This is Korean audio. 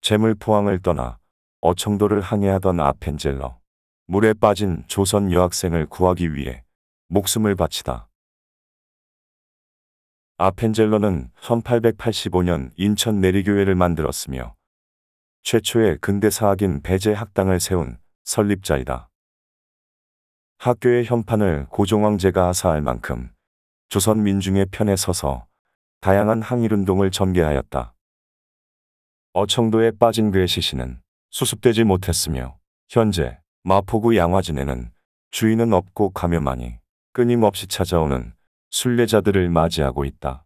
재물 포항을 떠나 어청도를 항해하던 아펜젤러. 물에 빠진 조선 여학생을 구하기 위해 목숨을 바치다. 아펜젤러는 1885년 인천 내리교회를 만들었으며 최초의 근대사학인 배제 학당을 세운 설립자이다. 학교의 현판을 고종황제가 하사할 만큼 조선 민중의 편에 서서 다양한 항일운동을 전개하였다. 어청도에 빠진 그의 시신은 수습되지 못했으며 현재 마포구 양화진에는 주인은 없고 가면만이 끊임없이 찾아오는 순례자들을 맞이하고 있다.